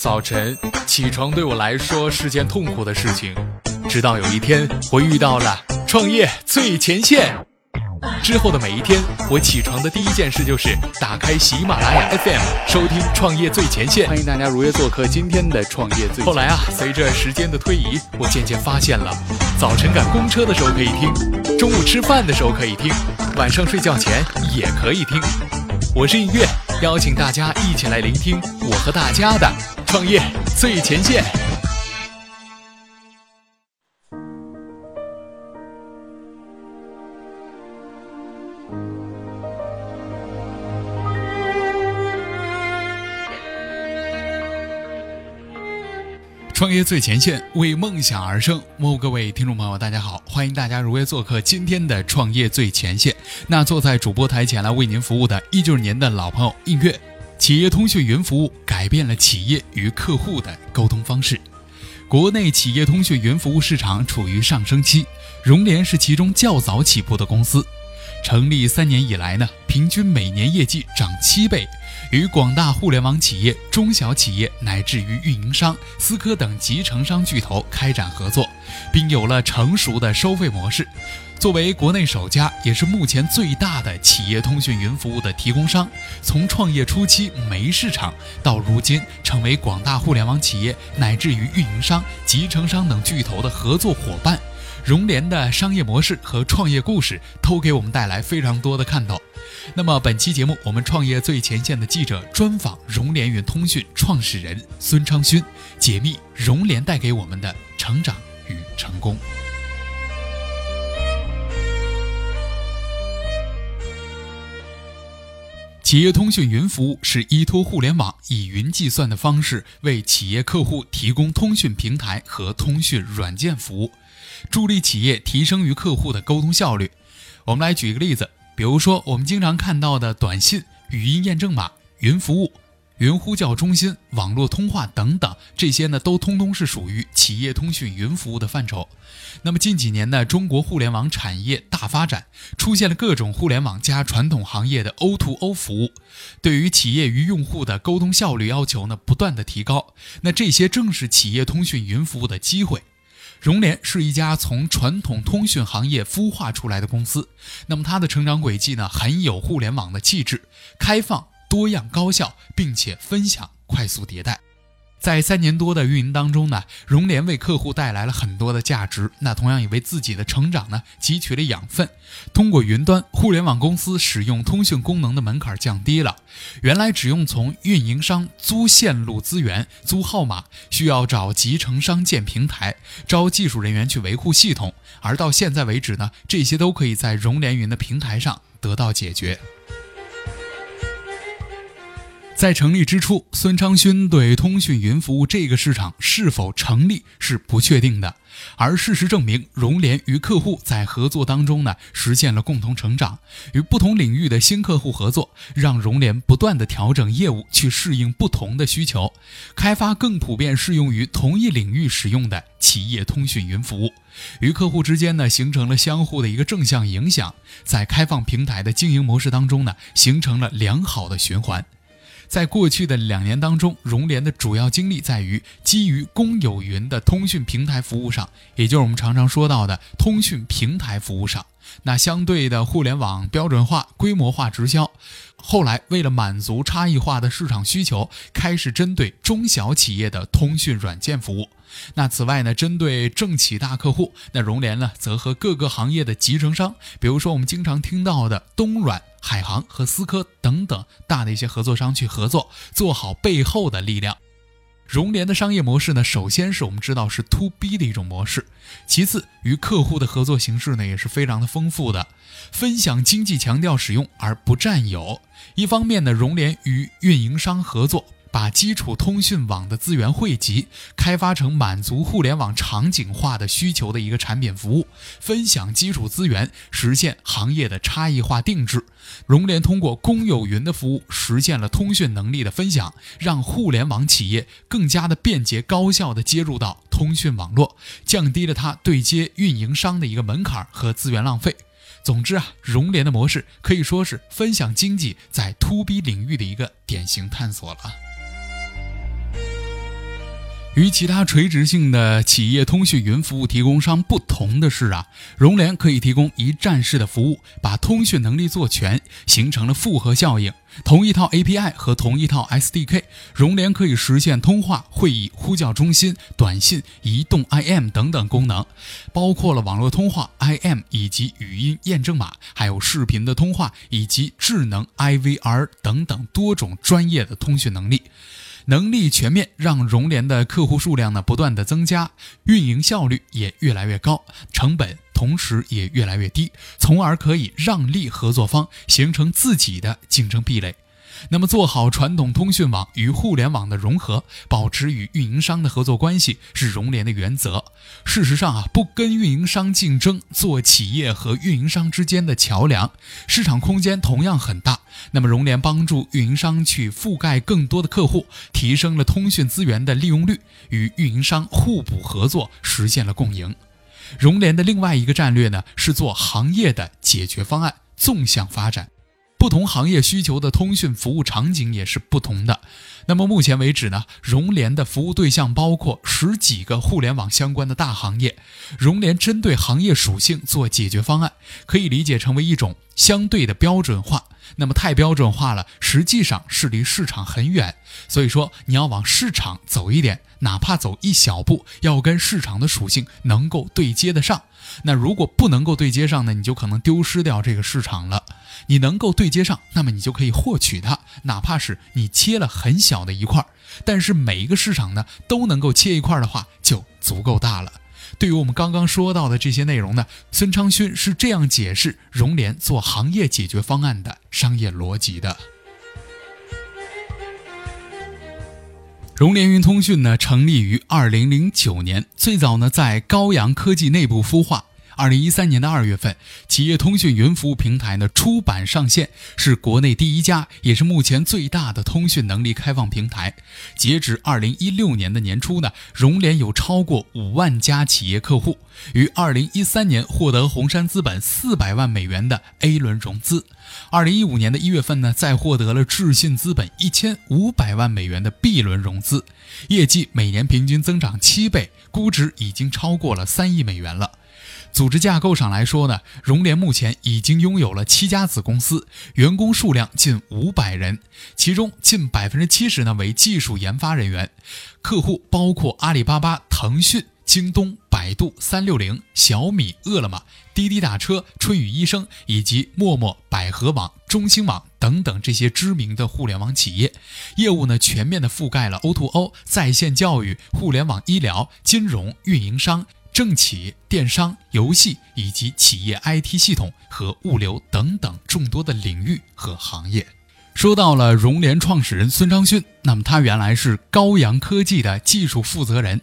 早晨起床对我来说是件痛苦的事情，直到有一天我遇到了创业最前线。之后的每一天，我起床的第一件事就是打开喜马拉雅 FM，收听《创业最前线》。欢迎大家如约做客今天的《创业最前线》。后来啊，随着时间的推移，我渐渐发现了，早晨赶公车的时候可以听，中午吃饭的时候可以听，晚上睡觉前也可以听。我是音乐，邀请大家一起来聆听我和大家的创业最前线。创业最前线，为梦想而生。哦，各位听众朋友，大家好，欢迎大家如约做客今天的创业最前线。那坐在主播台前来为您服务的，依旧是您的老朋友映月。企业通讯云服务改变了企业与客户的沟通方式。国内企业通讯云服务市场处于上升期，融联是其中较早起步的公司。成立三年以来呢，平均每年业绩涨七倍。与广大互联网企业、中小企业乃至于运营商、思科等集成商巨头开展合作，并有了成熟的收费模式。作为国内首家，也是目前最大的企业通讯云服务的提供商，从创业初期没市场，到如今成为广大互联网企业乃至于运营商、集成商等巨头的合作伙伴，融联的商业模式和创业故事都给我们带来非常多的看头。那么本期节目，我们创业最前线的记者专访融联云通讯创始人孙昌勋，解密融联带给我们的成长与成功。企业通讯云服务是依托互联网以云计算的方式，为企业客户提供通讯平台和通讯软件服务，助力企业提升与客户的沟通效率。我们来举一个例子。比如说，我们经常看到的短信、语音验证码、云服务、云呼叫中心、网络通话等等，这些呢都通通是属于企业通讯云服务的范畴。那么近几年呢，中国互联网产业大发展，出现了各种互联网加传统行业的 O2O 服务，对于企业与用户的沟通效率要求呢不断的提高。那这些正是企业通讯云服务的机会。融联是一家从传统通讯行业孵化出来的公司，那么它的成长轨迹呢，很有互联网的气质，开放、多样、高效，并且分享、快速迭代。在三年多的运营当中呢，融联为客户带来了很多的价值，那同样也为自己的成长呢汲取了养分。通过云端互联网公司使用通讯功能的门槛降低了，原来只用从运营商租线路资源、租号码，需要找集成商建平台、招技术人员去维护系统，而到现在为止呢，这些都可以在融联云的平台上得到解决。在成立之初，孙昌勋对通讯云服务这个市场是否成立是不确定的。而事实证明，融联与客户在合作当中呢，实现了共同成长。与不同领域的新客户合作，让融联不断的调整业务，去适应不同的需求，开发更普遍适用于同一领域使用的企业通讯云服务。与客户之间呢，形成了相互的一个正向影响，在开放平台的经营模式当中呢，形成了良好的循环。在过去的两年当中，融联的主要精力在于基于公有云的通讯平台服务上，也就是我们常常说到的通讯平台服务上。那相对的互联网标准化、规模化直销。后来，为了满足差异化的市场需求，开始针对中小企业的通讯软件服务。那此外呢，针对政企大客户，那融联呢，则和各个行业的集成商，比如说我们经常听到的东软、海航和思科等等大的一些合作商去合作，做好背后的力量。融联的商业模式呢，首先是我们知道是 to B 的一种模式，其次与客户的合作形式呢也是非常的丰富的，分享经济强调使用而不占有。一方面呢，融联与运营商合作。把基础通讯网的资源汇集，开发成满足互联网场景化的需求的一个产品服务，分享基础资源，实现行业的差异化定制。融联通过公有云的服务，实现了通讯能力的分享，让互联网企业更加的便捷高效的接入到通讯网络，降低了它对接运营商的一个门槛和资源浪费。总之啊，融联的模式可以说是分享经济在 to B 领域的一个典型探索了。与其他垂直性的企业通讯云服务提供商不同的是啊，融联可以提供一站式的服务，把通讯能力做全，形成了复合效应。同一套 API 和同一套 SDK，融联可以实现通话、会议、呼叫中心、短信、移动 IM 等等功能，包括了网络通话 IM 以及语音验证码，还有视频的通话以及智能 IVR 等等多种专业的通讯能力。能力全面，让融联的客户数量呢不断的增加，运营效率也越来越高，成本同时也越来越低，从而可以让利合作方，形成自己的竞争壁垒。那么，做好传统通讯网与互联网的融合，保持与运营商的合作关系是融联的原则。事实上啊，不跟运营商竞争，做企业和运营商之间的桥梁，市场空间同样很大。那么，融联帮助运营商去覆盖更多的客户，提升了通讯资源的利用率，与运营商互补合作，实现了共赢。融联的另外一个战略呢，是做行业的解决方案，纵向发展。不同行业需求的通讯服务场景也是不同的。那么目前为止呢，融联的服务对象包括十几个互联网相关的大行业。融联针对行业属性做解决方案，可以理解成为一种相对的标准化。那么太标准化了，实际上是离市场很远。所以说，你要往市场走一点，哪怕走一小步，要跟市场的属性能够对接得上。那如果不能够对接上呢，你就可能丢失掉这个市场了。你能够对接上，那么你就可以获取它，哪怕是你切了很小小的一块，但是每一个市场呢都能够切一块的话，就足够大了。对于我们刚刚说到的这些内容呢，孙昌勋是这样解释融联做行业解决方案的商业逻辑的。融联云通讯呢，成立于二零零九年，最早呢在高阳科技内部孵化。二零一三年的二月份，企业通讯云服务平台呢出版上线，是国内第一家，也是目前最大的通讯能力开放平台。截止二零一六年的年初呢，融联有超过五万家企业客户，于二零一三年获得红杉资本四百万美元的 A 轮融资。二零一五年的一月份呢，再获得了智信资本一千五百万美元的 B 轮融资，业绩每年平均增长七倍，估值已经超过了三亿美元了。组织架构上来说呢，融联目前已经拥有了七家子公司，员工数量近五百人，其中近百分之七十呢为技术研发人员。客户包括阿里巴巴、腾讯、京东、百度、三六零、小米、饿了么、滴滴打车、春雨医生以及陌陌、百合网、中兴网等等这些知名的互联网企业。业务呢全面的覆盖了 O2O、在线教育、互联网医疗、金融、运营商。政企、电商、游戏以及企业 IT 系统和物流等等众多的领域和行业。说到了融联创始人孙章勋，那么他原来是高阳科技的技术负责人，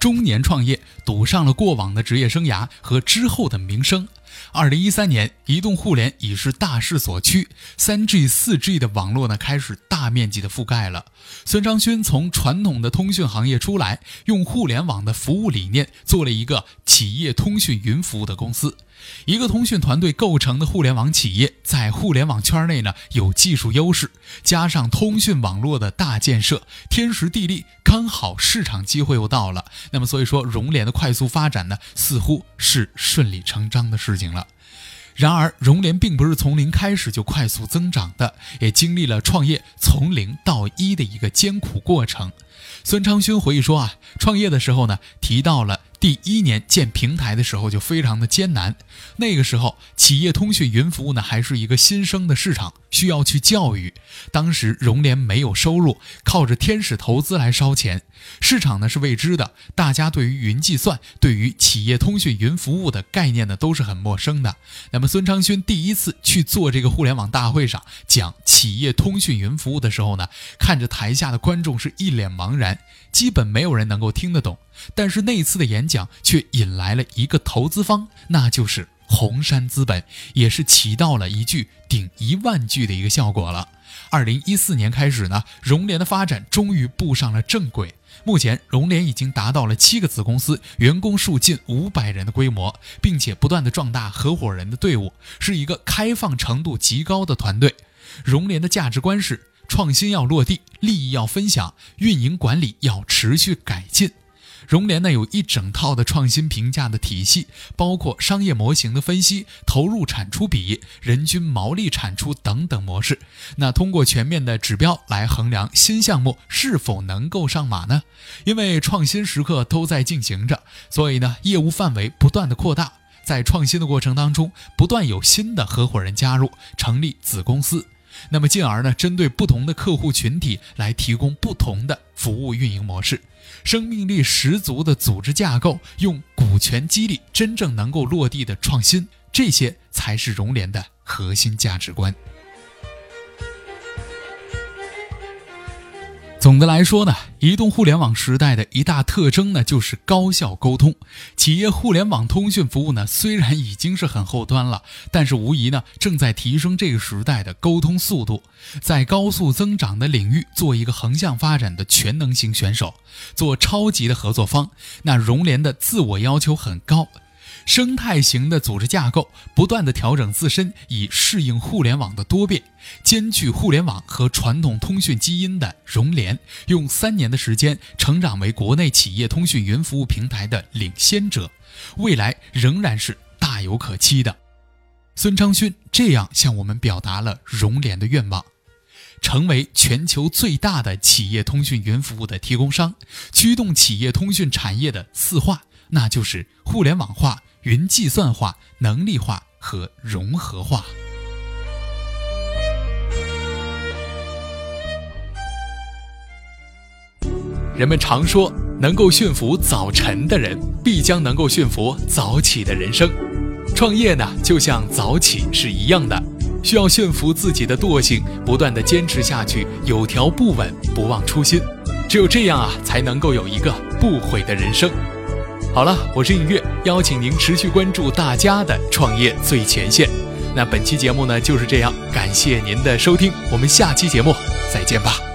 中年创业，赌上了过往的职业生涯和之后的名声。二零一三年，移动互联已是大势所趋，三 G、四 G 的网络呢开始大面积的覆盖了。孙昌勋从传统的通讯行业出来，用互联网的服务理念做了一个企业通讯云服务的公司。一个通讯团队构成的互联网企业，在互联网圈内呢有技术优势，加上通讯网络的大建设，天时地利刚好，市场机会又到了。那么，所以说融联的快速发展呢，似乎是顺理成章的事情了。然而，融联并不是从零开始就快速增长的，也经历了创业从零到一的一个艰苦过程。孙昌勋回忆说啊，创业的时候呢，提到了。第一年建平台的时候就非常的艰难，那个时候企业通讯云服务呢还是一个新生的市场，需要去教育。当时融联没有收入，靠着天使投资来烧钱，市场呢是未知的，大家对于云计算、对于企业通讯云服务的概念呢都是很陌生的。那么孙昌勋第一次去做这个互联网大会上讲企业通讯云服务的时候呢，看着台下的观众是一脸茫然，基本没有人能够听得懂。但是那次的演讲却引来了一个投资方，那就是红杉资本，也是起到了一句顶一万句的一个效果了。二零一四年开始呢，融联的发展终于步上了正轨。目前，融联已经达到了七个子公司，员工数近五百人的规模，并且不断的壮大合伙人的队伍，是一个开放程度极高的团队。融联的价值观是：创新要落地，利益要分享，运营管理要持续改进。融联呢有一整套的创新评价的体系，包括商业模型的分析、投入产出比、人均毛利产出等等模式。那通过全面的指标来衡量新项目是否能够上马呢？因为创新时刻都在进行着，所以呢业务范围不断的扩大，在创新的过程当中，不断有新的合伙人加入，成立子公司。那么，进而呢，针对不同的客户群体来提供不同的服务运营模式，生命力十足的组织架构，用股权激励真正能够落地的创新，这些才是融联的核心价值观。总的来说呢，移动互联网时代的一大特征呢，就是高效沟通。企业互联网通讯服务呢，虽然已经是很后端了，但是无疑呢，正在提升这个时代的沟通速度，在高速增长的领域做一个横向发展的全能型选手，做超级的合作方。那融联的自我要求很高。生态型的组织架构，不断的调整自身，以适应互联网的多变。兼具互联网和传统通讯基因的融联，用三年的时间成长为国内企业通讯云服务平台的领先者，未来仍然是大有可期的。孙昌勋这样向我们表达了融联的愿望：成为全球最大的企业通讯云服务的提供商，驱动企业通讯产业的四化，那就是互联网化。云计算化、能力化和融合化。人们常说，能够驯服早晨的人，必将能够驯服早起的人生。创业呢，就像早起是一样的，需要驯服自己的惰性，不断的坚持下去，有条不紊，不忘初心。只有这样啊，才能够有一个不悔的人生。好了，我是尹月，邀请您持续关注大家的创业最前线。那本期节目呢就是这样，感谢您的收听，我们下期节目再见吧。